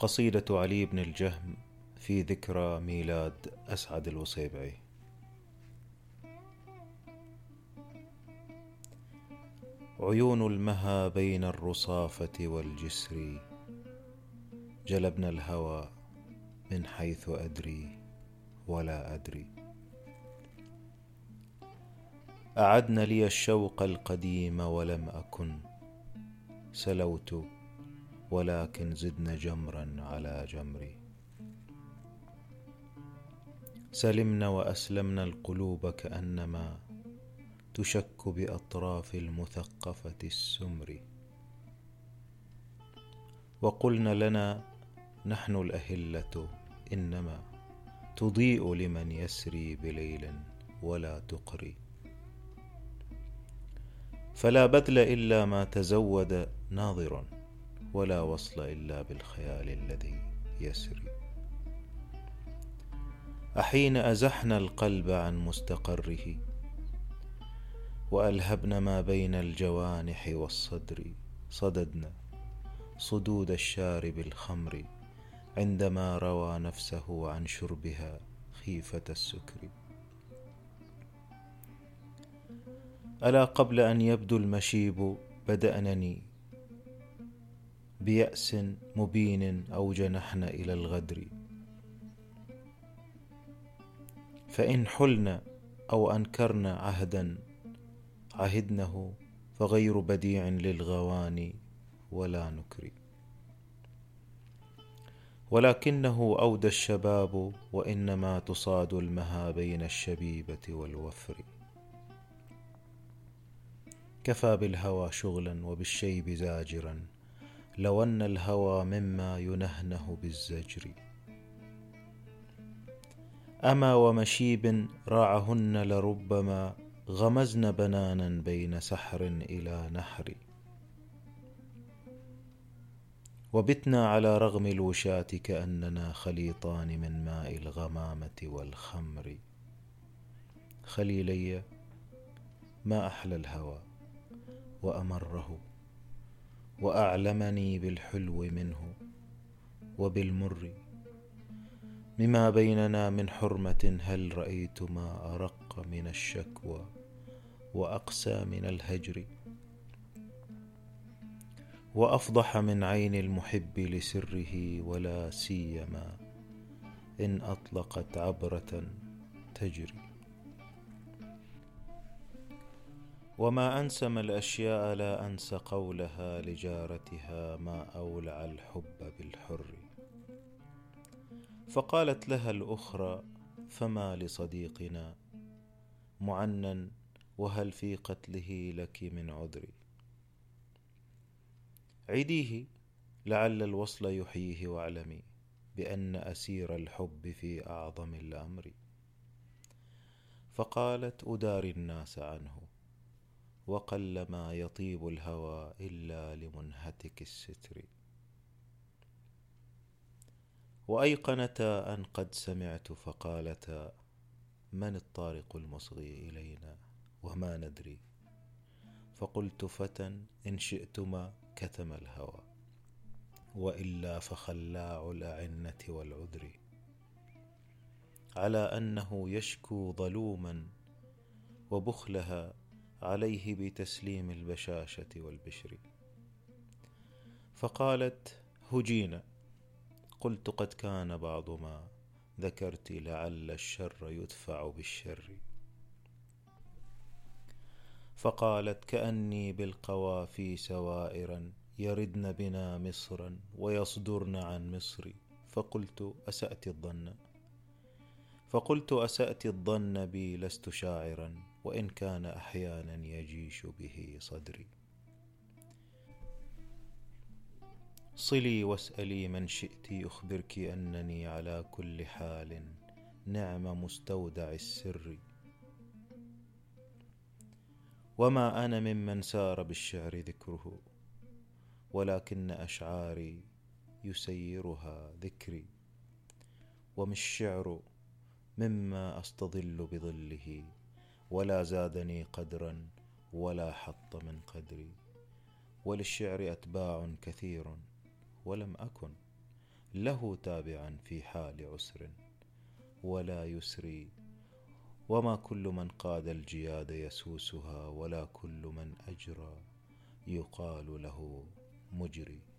قصيدة علي بن الجهم في ذكرى ميلاد أسعد الوصيبعي. عيون المها بين الرصافة والجسر جلبنا الهوى من حيث أدري ولا أدري. أعدن لي الشوق القديم ولم أكن سلوت ولكن زدن جمرا على جمري. سلمنا وأسلمنا القلوب كأنما تشك بأطراف المثقفة السمر. وقلنا لنا نحن الأهلة إنما تضيء لمن يسري بليل ولا تقري. فلا بذل إلا ما تزود ناظر ولا وصل إلا بالخيال الذي يسري أحين أزحنا القلب عن مستقره وألهبنا ما بين الجوانح والصدر. صددنا صدود الشارب الخمر عندما روى نفسه عن شربها خيفة السكر. ألا قبل أن يبدو المشيب بدأنني بيأس مبين اوج نحن إلى الغدر. فإن حلنا أو انكرنا عهدا عهدنه فغير بديع للغواني ولا نكر. ولكنه أودى الشباب وإنما تصاد المها بين الشبيبة والوفر. كفى بالهوى شغلا وبالشيب زاجرا. لو أن الهوى مما ينهنه بالزجر. أما ومشيب راعهن لربما غمزن بنانا بين سحر إلى نحر. وبتنا على رغم الوشاة كأننا خليطان من ماء الغمامة والخمر. خليلي ما أحلى الهوى وأمره. وأعلمني بالحلو منه وبالمر. مما بيننا من حرمة هل رأيت ما أرق من الشكوى وأقسى من الهجر؟ وأفضح من عين المحب لسره ولا سيما إن أطلقت عبرة تجري. وما أنسم الأشياء لا أنس قولها لجارتها ما أولع الحب بالحر. فقالت لها الأخرى فما لصديقنا؟ معنى وهل في قتله لك من عذر؟ عديه لعل الوصل يحييه وأعلمي بأن أسير الحب في أعظم الأمر. فقالت أداري الناس عنه. وقل ما يطيب الهوى إلا لمنهتك الستر. وأيقنتا أن قد سمعت فقالتا من الطارق المصغي إلينا وما ندري. فقلت فتى إن شئتما كتم الهوى. وإلا فخلاع الأعنة والعذر. على أنه يشكو ظلوما وبخلها عليه بتسليم البشاشة والبشر. فقالت هجينا. قلت قد كان بعض ما ذكرت لعل الشر يدفع بالشر. فقالت كأني بالقوافي سوائرا. يردن بنا مصرا ويصدرن عن مصر فقلت أسأت الظن. فقلت أسأت الظن بي لست شاعرا. وإن كان أحيانا يجيش به صدري. صلي واسألي من شئت يخبرك أنني على كل حال نعم مستودع السر. وما أنا ممن سار بالشعر ذكره ولكن أشعاري يسيرها ذكري. وما الشعر مما أستظل بظله. ولا زادني قدرا ولا حط من قدري. وللشعر أتباع كثير ولم أكن له تابعا في حال عسر ولا يسري وما كل من قاد الجياد يسوسها ولا كل من أجرى يقال له مجري.